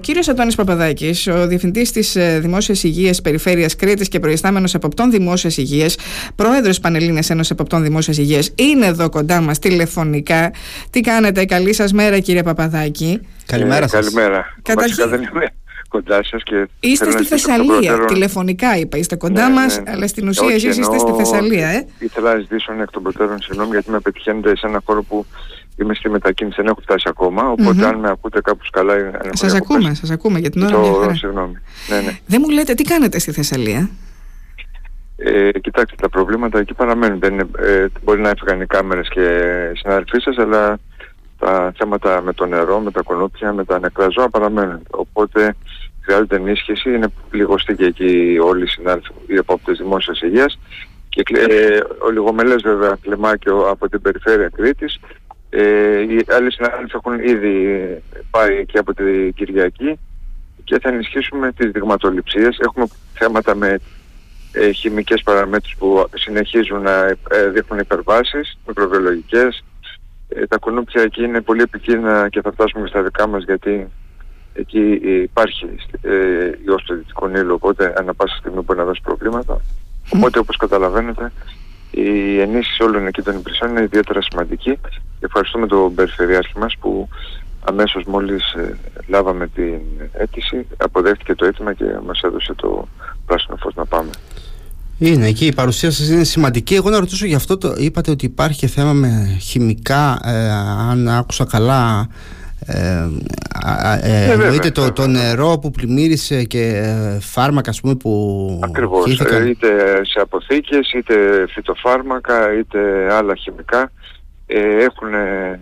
Κύριος Αντώνης Παπαδάκης, ο Διευθυντής της ε, Δημόσιας Υγείας Περιφέρειας Κρήτης και προϊστάμενος Εποπτών Δημόσιας Υγείας, Πρόεδρος Πανελλήνιας Ένωσης Εποπτών Δημόσιας Υγείας, είναι εδώ κοντά μας τηλεφωνικά. Τι κάνετε, καλή σας μέρα κύριε Παπαδάκη. Καλημέρα ε, σας. Καλημέρα. Καταρχήν- Βασικά δεν είμαι κοντά σας και Είστε θέλω στη να ζητήσω εκ των Θεσσαλία, προτέρων- τηλεφωνικά είπα, είστε κοντά Ναι, μας, ναι, ναι. αλλά στην ουσία Όχι, εσείς είστε στη εννοώ Θεσσαλία, ε. Ήθελα να ζητήσω εκ των προτέρων συγγνώμη γιατί με πετυχαίνετε σε ένα χώρο που είμαι στη μετακίνηση, δεν έχω φτάσει ακόμα. Οπότε Μμμ. αν με ακούτε κάπως καλά. είναι- είναι Σας έχω ακούμε, φτάσει. σας ακούμε για την ώρα μια Το χαρά. συγγνώμη. Ναι, ναι. Δεν μου λέτε τι κάνετε στη Θεσσαλία; Ε, κοιτάξτε, τα προβλήματα εκεί παραμένουν. Δεν είναι, ε, μπορεί να έφυγαν οι κάμερες και οι συνάδελφοί σας, αλλά τα θέματα με το νερό, με τα κονούπια, με τα νεκρά ζώα παραμένουν. Οπότε χρειάζεται ενίσχυση. Είναι λιγοστοί και εκεί όλοι οι συνάδελφοι, οι επόπτες δημόσιας υγείας. Και ε, ο λιγομελές βέβαια κλεμάκιο από την περιφέρεια Κρήτης. Ε, οι άλλοι συνάδελφοι έχουν ήδη πάει εκεί από την Κυριακή και θα ενισχύσουμε τις δειγματοληψίες. Έχουμε θέματα με ε, χημικές παραμέτρους που συνεχίζουν να ε, δείχνουν υπερβάσεις, μικροβιολογικές. Ε, τα κουνούπια εκεί είναι πολύ επικίνδυνα και θα φτάσουμε στα δικά μας γιατί εκεί υπάρχει ε, ιός του Δυτικού Νείλου, οπότε ανά πάσα στιγμή μπορεί να δώσει προβλήματα. Οπότε όπως καταλαβαίνετε η ενίσχυση όλων εκεί των υπηρεσιών είναι ιδιαίτερα σημαντική. Και Ευχαριστούμε τον Περιφερειάρχη μας που αμέσως μόλις ε, λάβαμε την αίτηση αποδέχτηκε το αίτημα και μας έδωσε το πράσινο φως να πάμε. Είναι εκεί, η παρουσία σας είναι σημαντική. Εγώ να ρωτήσω γι' αυτό, το, είπατε ότι υπάρχει και θέμα με χημικά, ε, αν άκουσα καλά, ε, α, ε, βέβαια, εννοείται το, βέβαια. το νερό που πλημμύρισε και ε, φάρμακα ας πούμε που Ακριβώς. χύθηκαν. Ε, είτε σε αποθήκες, είτε φυτοφάρμακα, είτε άλλα χημικά ε, έχουν, ε,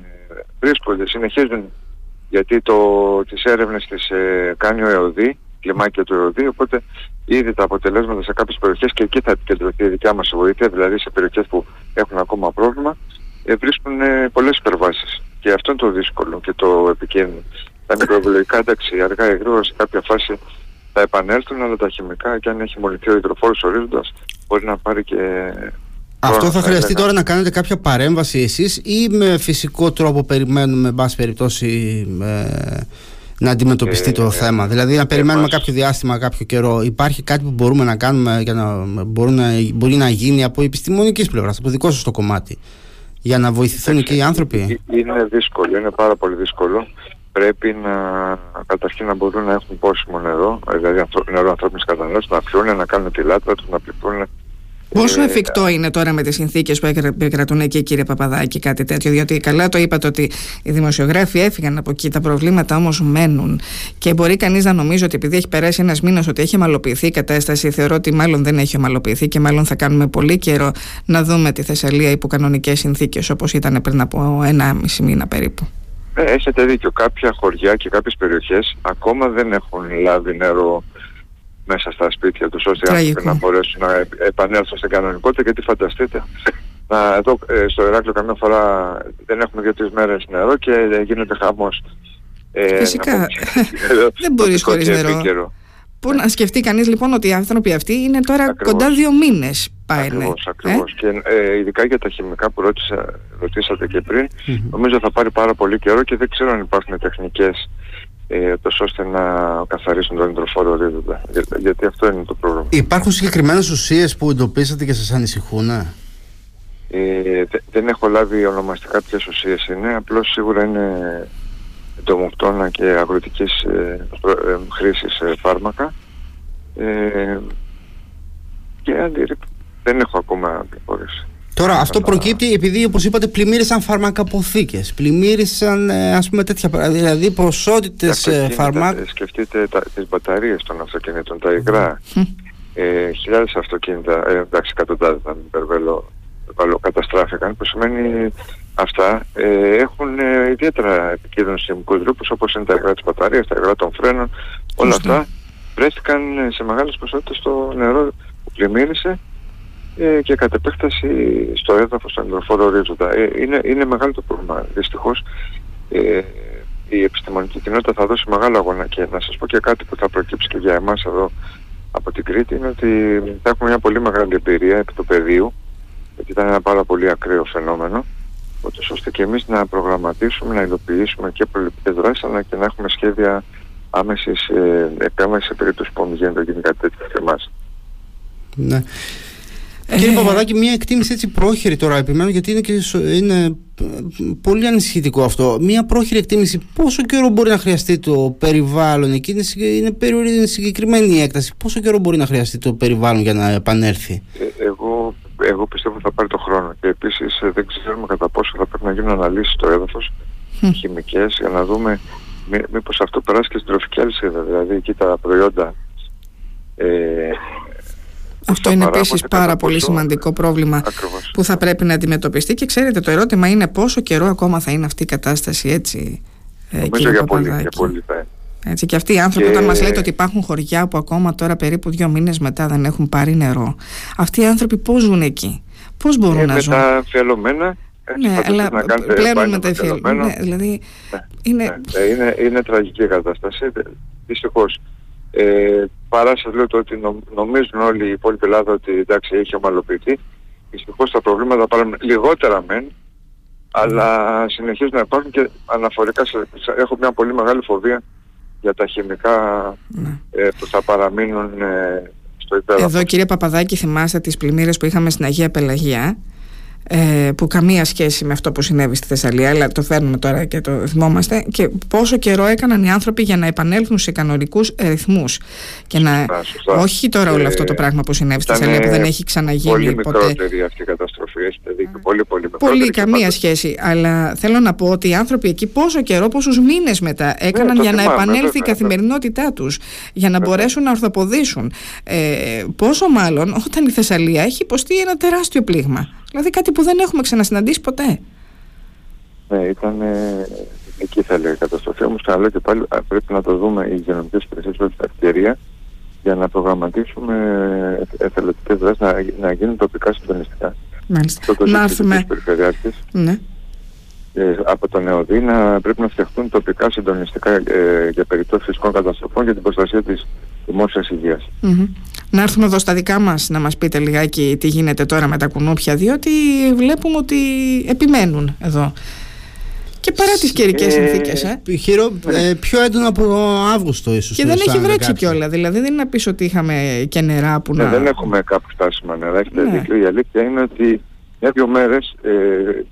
βρίσκονται, συνεχίζουν γιατί το, τις έρευνες τις ε, κάνει ο ΕΟΔΗ, κλιμάκια του ΕΟΔΗ, οπότε ήδη τα αποτελέσματα σε κάποιες περιοχές και εκεί θα επικεντρωθεί η δικιά μας βοήθεια, δηλαδή σε περιοχές που έχουν ακόμα πρόβλημα, ε, βρίσκουν ε, πολλές υπερβάσεις. Και αυτό είναι το δύσκολο και το επικίνδυνο. Τα μικροβιολογικά εντάξει αργά ή γρήγορα σε κάποια φάση θα επανέλθουν, αλλά τα χημικά και αν έχει μολυνθεί ο υδροφόρος ορίζοντας μπορεί να πάρει και... Αυτό χρόνο, θα χρειαστεί έλεγα. τώρα να κάνετε κάποια παρέμβαση εσείς ή με φυσικό τρόπο περιμένουμε, εν πάση περιπτώσει, ε, να αντιμετωπιστεί Ε, το ε, θέμα; Δηλαδή να περιμένουμε εμάς- κάποιο διάστημα, κάποιο καιρό. Υπάρχει κάτι που μπορούμε να κάνουμε για να μπορεί να, μπορεί να γίνει από επιστημονικής πλευράς, από δικό σας το κομμάτι, για να βοηθηθούν και οι άνθρωποι. Ε, Είναι δύσκολο, είναι πάρα πολύ δύσκολο. Πρέπει να καταρχήν να μπορούν να έχουν πόσιμο νερό, δηλαδή ανθρω- νερό ανθρώπινης κατανάλωσης, να πιούνε, να κάνουν τη λάτρα τους, να πληθούν. Πόσο Ε, εφικτό είναι τώρα με τις συνθήκες που έκρα- επικρατούν εκεί κύριε Παπαδάκη κάτι τέτοιο; Διότι καλά το είπατε ότι οι δημοσιογράφοι έφυγαν από εκεί τα προβλήματα όμως μένουν και μπορεί κανείς να νομίζει ότι επειδή έχει περάσει ένας μήνας ότι έχει ομαλοποιηθεί η κατάσταση θεωρώ ότι μάλλον δεν έχει ομαλοποιηθεί και μάλλον θα κάνουμε πολύ καιρό να δούμε τη Θεσσαλία υπό κανονικές συνθήκες όπως ήταν πριν από ένα μισή μήνα περίπου. Ε, έχετε δίκιο, κάποια χωριά και κάποιες περιοχές ακόμα δεν έχουν λάβει νερό μέσα στα σπίτια τους ώστε οι άνθρωποι Τραγικό. να μπορέσουν να ε- επανέλθουν στην κανονικότητα γιατί φανταστείτε να, εδώ ε, στο Ηράκλειο καμιά φορά δεν έχουμε δύο-τρεις μέρες νερό και ε, γίνεται χαμός. Ε, Φυσικά. να πούμε, Δεν μπορείς τοπικό χωρίς και νερό. επίκαιρο. Πού να σκεφτεί κανείς λοιπόν ότι οι άνθρωποι αυτοί είναι τώρα Ακριβώς. κοντά δύο μήνες πάει. Ακριβώς, ακριβώς. Και ε, ειδικά για τα χημικά που ρώτησα, ρωτήσατε και πριν, νομίζω θα πάρει πάρα πολύ καιρό και δεν ξέρω αν υπάρχουν τεχνικές ε, τόσο ώστε να καθαρίσουν τον υδροφόρο ορίζοντα. Για, γιατί αυτό είναι το πρόβλημα. Υπάρχουν συγκεκριμένες ουσίες που εντοπίσατε και σας ανησυχούν. ε; Ε, δε- δεν έχω λάβει ονομαστικά ποιες ουσίες είναι, απλώς σίγουρα είναι εντομοκτώνα και αγροτικής ε, προ- ε, χρήσης ε, φάρμακα. Ε, και αντιρρή- δεν έχω ακόμα πληροφορίες. Τώρα αυτό προκύπτει επειδή όπως είπατε πλημμύρισαν φαρμακαποθήκες, πλημμύρισαν ε, ας πούμε τέτοια πράγματα, δηλαδή ποσότητες Τα ε, αυτοκίνητα, φαρμάκων. ε, Σκεφτείτε τα, τις μπαταρίες των αυτοκινήτων, τα υγρά. ε, χιλιάδες αυτοκίνητα, ε, εντάξει εκατοντάδες να μην υπερβέλω, υπερβάλλω, καταστράφηκαν, που σημαίνει αυτά ε, έχουν ε, ιδιαίτερα επικίνδυνους χημικούς δρύπους όπως είναι τα υγρά της μπαταρίας, τα υγρά των φρένων, όλα Σωστά. αυτά βρέθηκαν ε, σε μεγάλες ποσότητες στο νερό που πλημμύρισε ε, και κατ' επέκταση στο έδαφος, στον υδροφόρο ορίζοντα. Ε, είναι, είναι μεγάλο το πρόβλημα. Δυστυχώς ε, η επιστημονική κοινότητα θα δώσει μεγάλο αγώνα και να σας πω και κάτι που θα προκύψει και για εμάς εδώ από την Κρήτη είναι ότι θα έχουμε μια πολύ μεγάλη εμπειρία επί του πεδίου γιατί ήταν ένα πάρα πολύ ακραίο φαινόμενο ούτως ώστε και εμείς να προγραμματίσουμε, να υλοποιήσουμε και προληπτικές δράσεις αλλά και να έχουμε σχέδια άμεσης, ε, σε περίπτωση που γίνεται γίνει κάτι τέτοιο σε εμάς. Ναι. Κύριε Παπαδάκη, μια εκτίμηση έτσι πρόχειρη τώρα επιμένω γιατί είναι, και, είναι πολύ ανησυχητικό αυτό. Μια πρόχειρη εκτίμηση πόσο καιρό μπορεί να χρειαστεί το περιβάλλον; Εκεί, είναι, είναι, είναι συγκεκριμένη η έκταση. Πόσο καιρό μπορεί να χρειαστεί το περιβάλλον για να επανέλθει; Ε, εγώ, εγώ πιστεύω θα πάρει το χρόνο και επίσης ε, δεν ξέρουμε κατά πόσο θα πρέπει να γίνουν αναλύσεις στο έδαφος, mm. χημικές, για να δούμε μήπως αυτό περάσει και στην τροφική αλυσίδα. Δηλαδή εκεί τα προϊόντα ε, αυτό είναι επίσης πάρα πολύ σημαντικό πρόβλημα που θα πρέπει να αντιμετωπιστεί. Και ξέρετε, το ερώτημα είναι πόσο καιρό ακόμα θα είναι αυτή η κατάσταση έτσι. Ε, κύριε για πολύ, για πολύ θα είναι. Έτσι, και αυτοί οι άνθρωποι, και... όταν μας λέτε ότι υπάρχουν χωριά που ακόμα τώρα περίπου δύο μήνες μετά δεν έχουν πάρει νερό, αυτοί οι άνθρωποι πώς ζουν εκεί, πώς μπορούν ε, να ζουν; Με τα φιαλωμένα. Ναι, αλλά πλέον με τα φιαλωμένα. Ναι, δηλαδή ναι, είναι... Ναι, είναι, είναι τραγική η κατάσταση. Δυστυχώς ε, παρά σας λέω το ότι νομίζουν όλοι οι υπόλοιποι Ελλάδα ότι εντάξει έχει ομαλοποιηθεί. Δυστυχώς τα προβλήματα πάρουν λιγότερα μεν, αλλά συνεχίζουν να υπάρχουν και αναφορικά σε, έχω μια πολύ μεγάλη φοβία για τα χημικά ναι. ε, που θα παραμείνουν ε, στο υπέροχο. Εδώ κύριε Παπαδάκη θυμάστε τις πλημμύρες που είχαμε στην Αγία Πελαγία ε, που καμία σχέση με αυτό που συνέβη στη Θεσσαλία, αλλά το φέρνουμε τώρα και το θυμόμαστε. Και πόσο καιρό έκαναν οι άνθρωποι για να επανέλθουν σε κανονικούς ρυθμούς. Και να... Όχι τώρα όλο αυτό το ε, πράγμα που συνέβη στη Θεσσαλία που δεν έχει ξαναγίνει πολύ ποτέ. Πολύ μικρότερη αυτή η καταστροφή. Έχετε δίκιο. Πολύ, πολύ μικρότερη. Πολύ, καμία σχέση. Αλλά θέλω να πω ότι οι άνθρωποι εκεί πόσο καιρό, πόσους μήνες μετά έκαναν ναι, για να επανέλθει η καθημερινότητά τους, για να μπορέσουν να ορθοποδήσουν. Ε, πόσο μάλλον όταν η Θεσσαλία έχει υποστεί ένα τεράστιο πλήγμα. Δηλαδή κάτι που δεν έχουμε ξανασυναντήσει ποτέ. Ναι, ήταν εκεί θα έλεγα η καταστροφή. Όμως ξαναλέω και πάλι πρέπει να το δούμε οι υγειονομικές υπηρεσίες με την ευκαιρία για να προγραμματίσουμε εθελοντικές δράσεις να, να γίνουν τοπικά συντονιστικά. Μάλιστα. Το να έρθουμε... Ναι. Ε, από τον ΕΟΔΗ να πρέπει να φτιαχτούν τοπικά συντονιστικά ε, για περιπτώσεις φυσικών καταστροφών για την προστασία της δημόσιας υγείας. Mm-hmm. Να έρθουμε εδώ στα δικά μας να μας πείτε λιγάκι τι γίνεται τώρα με τα κουνούπια διότι βλέπουμε ότι επιμένουν εδώ. Και παρά τις καιρικές ε, συνθήκες ε. ε, πιο έντονο από Αύγουστο ίσως. Και δεν έχει βρέξει κιόλα. Δηλαδή δεν είναι να πεις ότι είχαμε και νερά που ναι, να... δεν έχουμε κάπου φτάσιμα νερά. Έχετε ναι. δίκιο. Η αλήθεια είναι ότι μια-δυο μέρες ε,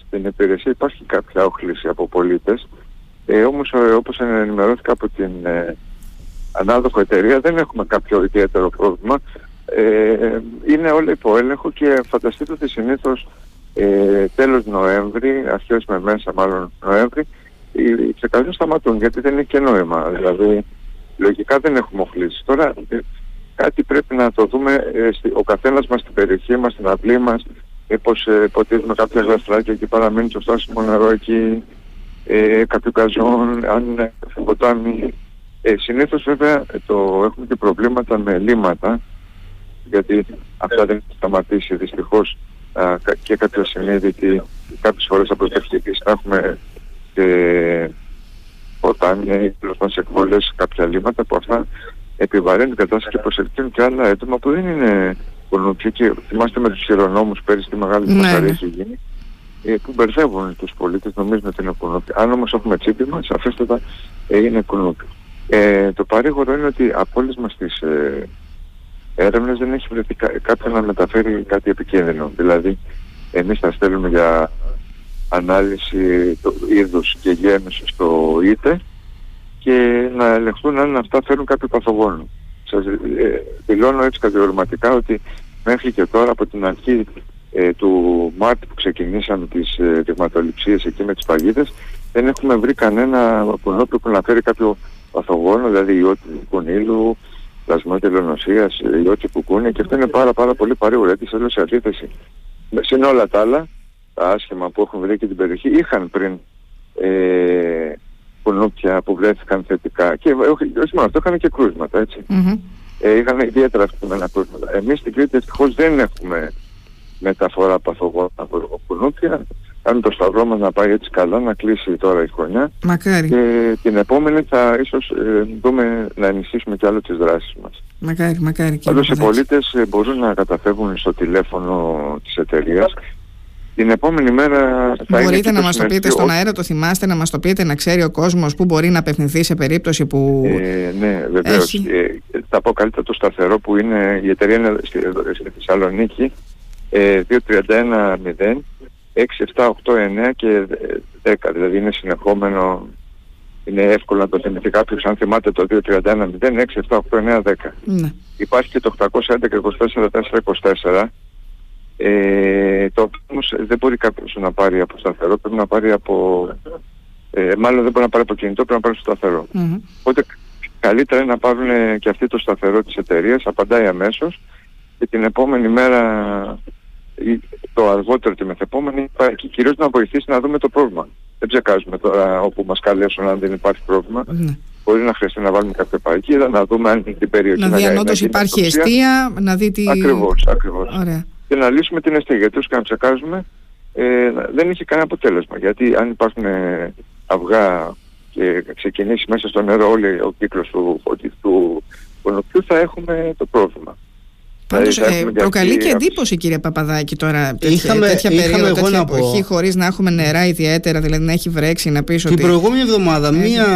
στην υπηρεσία υπάρχει κάποια όχληση από πολίτες. Ε, όμως ε, όπως ενημερώθηκα από την ε, ανάδοχο εταιρεία δεν έχουμε κάποιο ιδιαίτερο πρόβλημα. Ε, είναι όλα υπό έλεγχο και φανταστείτε ότι συνήθως ε, τέλος Νοέμβρη, αρχές με μέσα μάλλον Νοέμβρη, οι ξεκαθαρίες σταματούν γιατί δεν είναι και νόημα. Δηλαδή λογικά δεν έχουμε οχλήσει. Τώρα ε, κάτι πρέπει να το δούμε ε, ο καθένας μας στην περιοχή μας, στην αυλή μας, μήπως ε, ποτίζουμε κάποια γλαστράκια και παραμείνει στο στάσιμο νερό εκεί, ε, κάποιο καζόν, αν ε, ποτάμι ε, συνήθως βέβαια το, έχουμε και προβλήματα με λύματα γιατί αυτά δεν έχουν σταματήσει δυστυχώς α, και κάποια συνείδητη κάποιες φορές από το να έχουμε και ποτάμια ή τέλος σε εκβόλες κάποια λύματα που αυτά επιβαρύνουν την κατάσταση και προσελκύουν και άλλα έτοιμα που δεν είναι κουνούπια και θυμάστε με τους χειρονόμους πέρυσι τη μεγάλη ναι, ναι. έχει γίνει ε, που μπερδεύουν τους πολίτες νομίζουν ότι είναι κουνούπια. Αν όμως έχουμε τσίπημα, σαφέστατα ε, είναι κουνούπια. Ε, το παρήγορο είναι ότι από όλες μας τις ε, έρευνες δεν έχει βρεθεί κα, κάποιον να μεταφέρει κάτι επικίνδυνο. Δηλαδή, εμείς θα στέλνουμε για ανάλυση το είδους και γένους στο ΙΤΕ και να ελεγχθούν αν αυτά φέρουν κάποιο παθογόνο. Σας ε, δηλώνω έτσι κατηγορηματικά ότι μέχρι και τώρα από την αρχή ε, του Μάρτη που ξεκινήσαμε τις ε, εκεί με τις παγίδες δεν έχουμε βρει κανένα κουνόπιο που να φέρει κάποιο παθογόνο, δηλαδή ιότη κουνήλου, πλασμό τελωνοσίας, ιότη κουκούνια και αυτό είναι πάρα πάρα πολύ παρήγορο γιατί σε σε αντίθεση. Συν όλα τα άλλα, τα άσχημα που έχουν βρει και την περιοχή είχαν πριν ε, κουνούπια που βρέθηκαν θετικά και όχι, όχι μόνο αυτό, είχαν και κρούσματα έτσι. Mm-hmm. Ε, είχαν ιδιαίτερα αυξημένα κρούσματα. Εμείς στην Κρήτη ευτυχώς δεν έχουμε μεταφορά παθογόνων από κουνούπια αν το σταυρό μας να πάει έτσι καλά, να κλείσει τώρα η χρονιά. Μακάρι. Και την επόμενη θα ίσως ε, δούμε να ενισχύσουμε κι άλλο τις δράσεις μας. Μακάρι, μακάρι. Πάντως οι πολίτες ε, μπορούν να καταφεύγουν στο τηλέφωνο της εταιρείας την επόμενη μέρα θα Μπορείτε να μας το πείτε στον αέρα, το θυμάστε, να μας το πείτε, να ξέρει ο κόσμος πού μπορεί να απευθυνθεί σε περίπτωση που. Ε, ναι, βεβαίως. Ε, θα πω καλύτερα το σταθερό που είναι η εταιρεία είναι στη, στη Θεσσαλονίκη. Ε, 231 0 6, 7, 8, 9 και 10. Δηλαδή είναι συνεχόμενο. Είναι εύκολο να το θυμηθεί κάποιος αν θυμάται το 231 0, 6, 7, 8, 9, 10. Ναι. Υπάρχει και το 811 24 4, 24 ε, το οποίο δεν μπορεί κάποιος να πάρει από σταθερό, πρέπει να πάρει από... Ε, μάλλον δεν μπορεί να πάρει από κινητό, πρέπει να πάρει στο σταθερό. Mm-hmm. Οπότε καλύτερα είναι να πάρουν και αυτοί το σταθερό της εταιρείας, απαντάει αμέσως και την επόμενη μέρα ή το αργότερο τη μεθεπόμενη και κυρίως να βοηθήσει να δούμε το πρόβλημα. Δεν ψεκάζουμε τώρα όπου μας καλέσουν αν δεν υπάρχει πρόβλημα. Mm-hmm. Μπορεί να χρειαστεί να βάλουμε κάποια παρακίδα, να δούμε αν την περιοχή να δει αν όντως υπάρχει αιστεία, να δει τι... Ακριβώς, ακριβώς. Ωραία και να λύσουμε την αιστεία. Γιατί όσο και να ψεκάζουμε ε, δεν έχει κανένα αποτέλεσμα. Γιατί αν υπάρχουν ε, αυγά και ξεκινήσει μέσα στο νερό όλο ο κύκλος του, του, του θα έχουμε το πρόβλημα. Πάντως ε, προκαλεί και εντύπωση, κύριε Παπαδάκη, τώρα τέτοια, είχαμε, τέτοια περίοδο, τέτοια εποχή, χωρίς να έχουμε νερά ιδιαίτερα, δηλαδή να έχει βρέξει, να πει ότι. Την προηγούμενη εβδομάδα, μία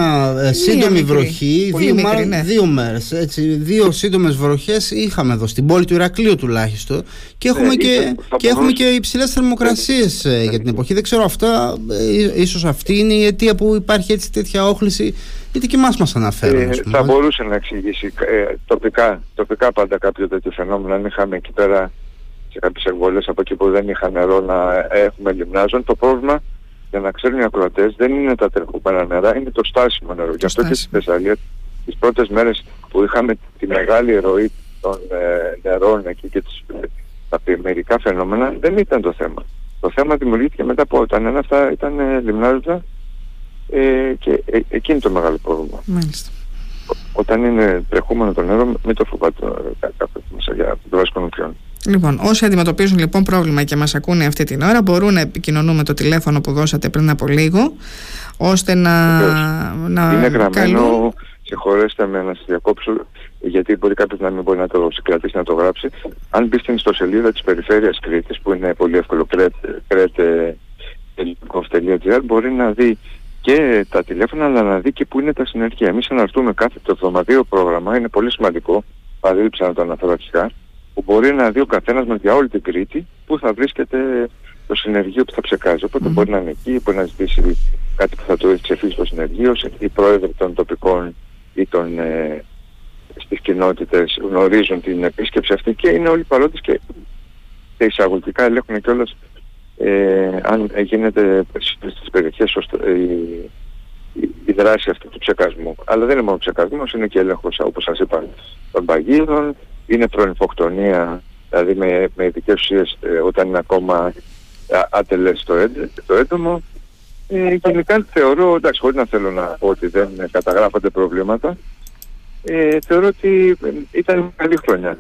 ε, σύντομη βροχή, δύο, μικρή, ναι. δύο μέρες. Δύο σύντομες βροχές είχαμε εδώ, στην πόλη του Ηρακλείου τουλάχιστον. Και έχουμε, ναι, και, και, έχουμε και υψηλές θερμοκρασίες ε, για την εποχή. Δεν ξέρω αυτά, ε, ίσως αυτή είναι η αιτία που υπάρχει έτσι τέτοια όχληση γιατί και εμάς μας αναφέρουν. Ε, θα μπορούσε να εξηγήσει ε, τοπικά, τοπικά πάντα κάποιο τέτοιο φαινόμενο. Αν είχαμε εκεί πέρα σε κάποιες εκβολές από εκεί που δεν είχα νερό να έχουμε λιμνάζον. Το πρόβλημα για να ξέρουν οι ακροατές δεν είναι τα τρεχούμενα νερά, είναι το στάσιμο νερό. Γι' αυτό και στη Θεσσαλία τις πρώτες μέρες που είχαμε τη μεγάλη ροή των ε, νερών εκεί και τις, τα μερικά φαινόμενα δεν ήταν το θέμα. Το θέμα δημιουργήθηκε μετά από όταν ένα αυτά ήταν ε, λιμνάζοντα ε, και ε, εκεί είναι το μεγάλο πρόβλημα. Μάλιστα. όταν είναι τρεχούμενο το νερό, μην το φοβάται κάποιο μέσα για το βάσκο νοπιών. Λοιπόν, όσοι αντιμετωπίζουν λοιπόν πρόβλημα και μας ακούνε αυτή την ώρα μπορούν να επικοινωνούμε το τηλέφωνο που δώσατε πριν από λίγο ώστε να, να Είναι γραμμένο, καλούν... συγχωρέστε με να σας διακόψω γιατί μπορεί κάποιος να μην μπορεί να το συγκρατήσει να το γράψει. Αν μπει στην ιστοσελίδα της Περιφέρειας Κρήτης που είναι πολύ εύκολο κρέτε.gr μπορεί να δει και τα τηλέφωνα, αλλά να δει και πού είναι τα συνεργεία. Εμείς αναρτούμε κάθε το εβδομαδίο πρόγραμμα, είναι πολύ σημαντικό, παρέλειψα να το αναφέρω αρχικά, που μπορεί να δει ο καθένας μας για όλη την Κρήτη πού θα βρίσκεται το συνεργείο που θα ψεκάζει. Οπότε mm. μπορεί να είναι εκεί, μπορεί να ζητήσει κάτι που θα του έχει ξεφύγει στο συνεργείο, οι πρόεδροι των τοπικών ή των, ε, στις κοινότητες γνωρίζουν την επίσκεψη αυτή και είναι όλοι παρόντες και, και εισαγωγικά ελέγχουν κιόλας ε, αν γίνεται στις περιοχές η, η, δράση αυτή του ψεκασμού. Αλλά δεν είναι μόνο ψεκασμός, είναι και έλεγχος όπως σας είπα των παγίδων, είναι προενφοκτονία, δηλαδή με, με ειδικές ουσίες ε, όταν είναι ακόμα άτελες το, το έντομο. Ε, γενικά θεωρώ, εντάξει, χωρίς να θέλω να πω ότι δεν καταγράφονται προβλήματα, ε, θεωρώ ότι ήταν καλή χρονιά.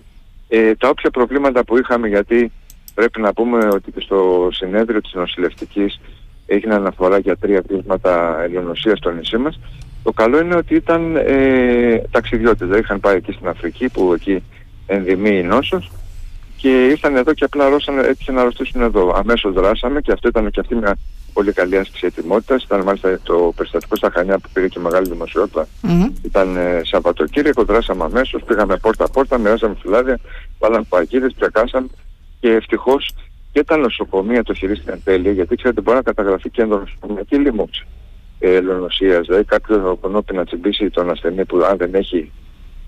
Ε, τα όποια προβλήματα που είχαμε γιατί Πρέπει να πούμε ότι και στο συνέδριο της νοσηλευτικής έγινε αναφορά για τρία πείσματα ελληνοσίας στο νησί μας. Το καλό είναι ότι ήταν ε, ταξιδιώτες, δηλαδή είχαν πάει εκεί στην Αφρική που εκεί ενδυμεί η νόσος και ήρθαν εδώ και απλά έτυχε να αρρωστήσουν εδώ. Αμέσως δράσαμε και αυτό ήταν και αυτή μια πολύ καλή άσκηση ετοιμότητας. Ήταν μάλιστα το περιστατικό στα Χανιά που πήρε και μεγάλη δημοσιότητα. Mm-hmm. Ήταν ε, Σαββατοκύριακο, δράσαμε αμέσως, πήγαμε πόρτα-πόρτα, μοιράσαμε φυλάδια, βάλαμε παγίδες, πλεκάσαμε και ευτυχώς και τα νοσοκομεία το χειρίστηκαν τέλεια, γιατί ξέρετε μπορεί να καταγραφεί και ενδονοσοκομιακή λίμωξη ε, Δηλαδή κάποιος κονόπι να τσιμπήσει τον ασθενή που αν δεν έχει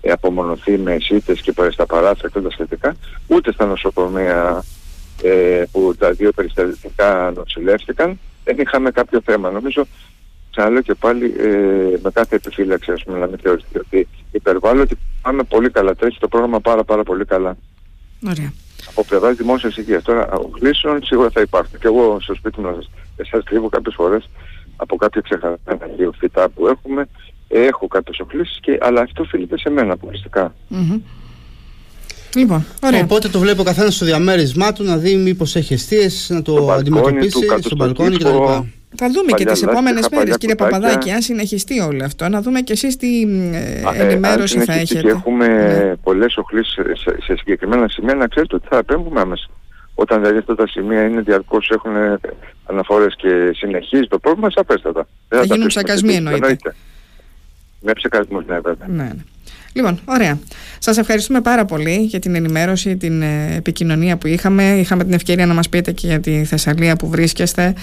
ε, απομονωθεί με σίτες και στα παράθυρα και τα σχετικά, ούτε στα νοσοκομεία ε, που τα δύο περιστατικά νοσηλεύτηκαν, δεν είχαμε κάποιο θέμα. Νομίζω, ξαναλέω και πάλι, ε, με κάθε επιφύλαξη, ας πούμε, να μην θεωρηθεί ότι υπερβάλλω ότι πάμε πολύ καλά. Τρέχει το πρόγραμμα πάρα πάρα πολύ καλά. Ωραία από πλευράς δημόσιας υγείας. Τώρα, κλείσεων σίγουρα θα υπάρχουν. Και εγώ στο σπίτι μου σα κρύβω κάποιες φορές από κάποια ξεχασμένα γεωφυτά που έχουμε. Έχω κάποιες οχλήσει, αλλά αυτό οφείλεται σε μένα αποκλειστικά. Mm-hmm. Λοιπόν, ωραία. Οπότε το βλέπει ο καθένας στο διαμέρισμά του να δει μήπως έχει αιστείες, να το αντιμετωπίσει στο μπαλκόνι κτλ. Θα δούμε και τις επόμενες μέρες, κύριε Παπαδάκη, αν συνεχιστεί όλο αυτό, να δούμε και εσείς τι ε, ενημέρωση θα έχετε. Και έχουμε ναι. πολλές οχλήσει σε, σε συγκεκριμένα σημεία, να ξέρετε ότι θα επέμβουμε άμεσα. Όταν δηλαδή αυτά τα σημεία είναι διαρκώς έχουν αναφορές και συνεχίζει το πρόβλημα, σαφέστατα. Θα, θα γίνουν ψακασμοί εννοείται. Με ψεκασμούς, ναι βέβαια. Ναι, ναι. Λοιπόν, ωραία. Σας ευχαριστούμε πάρα πολύ για την ενημέρωση, την ε, επικοινωνία που είχαμε. Είχαμε την ευκαιρία να μας πείτε και για τη Θεσσαλία που βρίσκεστε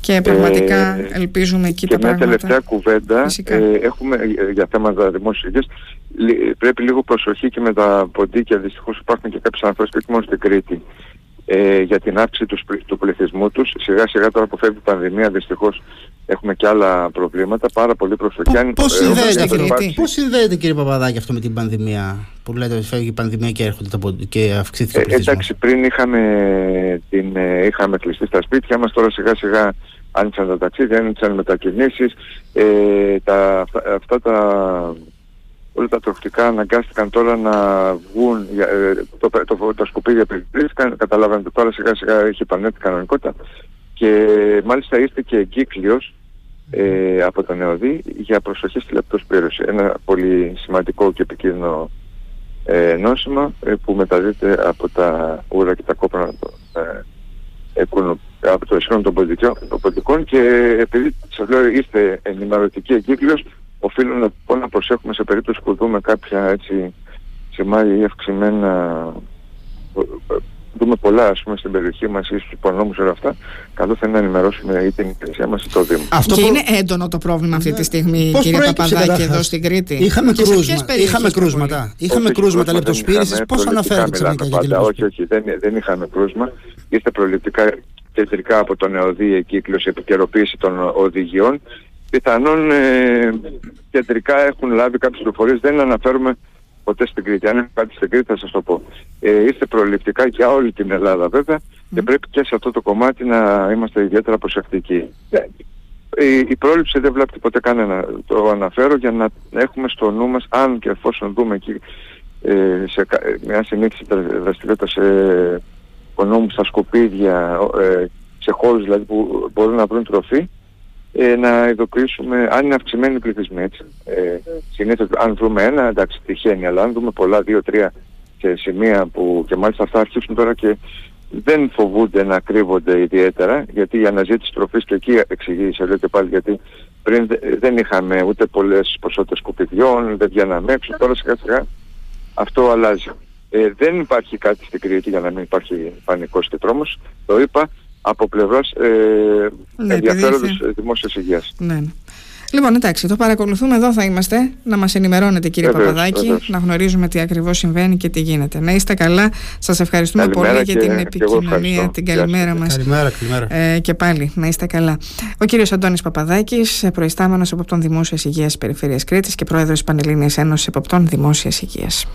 και πραγματικά ε, ελπίζουμε εκεί και τα πράγματα. Και μια τελευταία κουβέντα. Ε, έχουμε ε, για θέματα δημόσιας πρέπει λίγο προσοχή και με τα ποντίκια. Δυστυχώς υπάρχουν και κάποιες αναφορέ και μόνο στην Κρήτη ε, για την αύξηση του, του πληθυσμού τους. Σιγά σιγά τώρα που φεύγει η πανδημία δυστυχώς έχουμε και άλλα προβλήματα. Πάρα πολύ προσοχή. Πώς συνδέεται, πώς συνδέεται κύριε Παπαδάκη αυτό με την πανδημία που λέτε ότι φεύγει η πανδημία και έρχονται τα, και αυξήθηκε ο πληθυσμός; Ε, εντάξει, πριν είχαμε, την, ε, είχαμε κλειστεί στα σπίτια μας, τώρα σιγά σιγά άνοιξαν τα ταξίδια, άνοιξαν μετακινήσεις. Ε, τα, αυτά τα όλα τα τροφικά αναγκάστηκαν τώρα να βγουν, ε, το, το, το, τα σκουπίδια περιπλήθηκαν, καταλάβανε ότι τώρα σιγά σιγά έχει επανέλθει κανονικότητα και μάλιστα ήρθε και εγκύκλειος ε, από τον ΕΟΔΗ για προσοχή στη λεπτοσπήρωση. Ένα πολύ σημαντικό και επικίνδυνο ε, νόσημα ε, που μεταδίδεται από τα ούρα και τα κόπρανα ε, από το ισχύον των πολιτικών και επειδή σας λέω είστε ενημερωτική εγκύκλειος οφείλω να πω να προσέχουμε σε περίπτωση που δούμε κάποια έτσι σημάδια ή αυξημένα δούμε πολλά ας πούμε στην περιοχή μας ή στους υπονόμους όλα αυτά καλό θα είναι να ενημερώσουμε ή την υπηρεσία μας ή το Δήμο. Αυτό και προ... είναι έντονο το πρόβλημα αυτή τη στιγμή Πώς κύριε Παπαδάκη εδώ στην Κρήτη; Είχαμε, κρούσμα, είχαμε κρούσματα, είχαμε κρούσματα λεπτοσπήρησης, πώς αναφέρετε ξαφνικά για την Όχι, όχι, δεν, δεν είχαμε κρούσμα. Είστε προληπτικά κεντρικά από τον ΕΟΔΗ εκύκλωση επικαιροποίηση των οδηγιών πιθανόν ε, κεντρικά έχουν λάβει κάποιες πληροφορίες, δεν αναφέρουμε ποτέ στην Κρήτη. Αν είναι κάτι στην Κρήτη θα σας το πω. Ε, είστε προληπτικά για όλη την Ελλάδα βέβαια και πρέπει και σε αυτό το κομμάτι να είμαστε ιδιαίτερα προσεκτικοί. Ε, η, η πρόληψη δεν βλέπει ποτέ κανένα. Το αναφέρω για να έχουμε στο νου μας, αν και εφόσον δούμε εκεί ε, σε μια συνήθιση δραστηριότητα σε οικονόμους, στα σκουπίδια, ε, σε χώρους δηλαδή που μπορούν να βρουν τροφή, ε, να ειδοποιήσουμε αν είναι αυξημένοι οι πληθυσμοί έτσι. Ε, συνήθως αν βρούμε ένα εντάξει τυχαίνει αλλά αν δούμε πολλά, δύο, τρία σε σημεία που και μάλιστα αυτά αρχίσουν τώρα και δεν φοβούνται να κρύβονται ιδιαίτερα γιατί η αναζήτηση τροφής και εκεί εξηγεί σε λέω και πάλι γιατί πριν δεν είχαμε ούτε πολλές ποσότητες σκουπιδιών, δεν βγαίναμε έξω, τώρα σιγά σιγά αυτό αλλάζει. Ε, δεν υπάρχει κάτι στην Κρήτη για να μην υπάρχει πανικός και τρόμος, το είπα, από πλευράς ε, ναι, ενδιαφέροντος δημόσιας υγείας. Ναι, ναι. Λοιπόν, εντάξει, το παρακολουθούμε εδώ θα είμαστε να μας ενημερώνετε κύριε βεβαίως, Παπαδάκη, βεβαίως. να γνωρίζουμε τι ακριβώς συμβαίνει και τι γίνεται. Να είστε καλά, σας ευχαριστούμε καλημέρα πολύ και, για την επικοινωνία, την καλημέρα μας. Καλημέρα, καλημέρα. Ε, και πάλι, να είστε καλά. Ο κύριος Αντώνης Παπαδάκης, προϊστάμενος εποπτών δημόσιας υγείας Περιφέρειας Κρήτης και πρόεδρος Πανελλήνιας Ένωσης Εποπτών Δημόσιας Υγείας.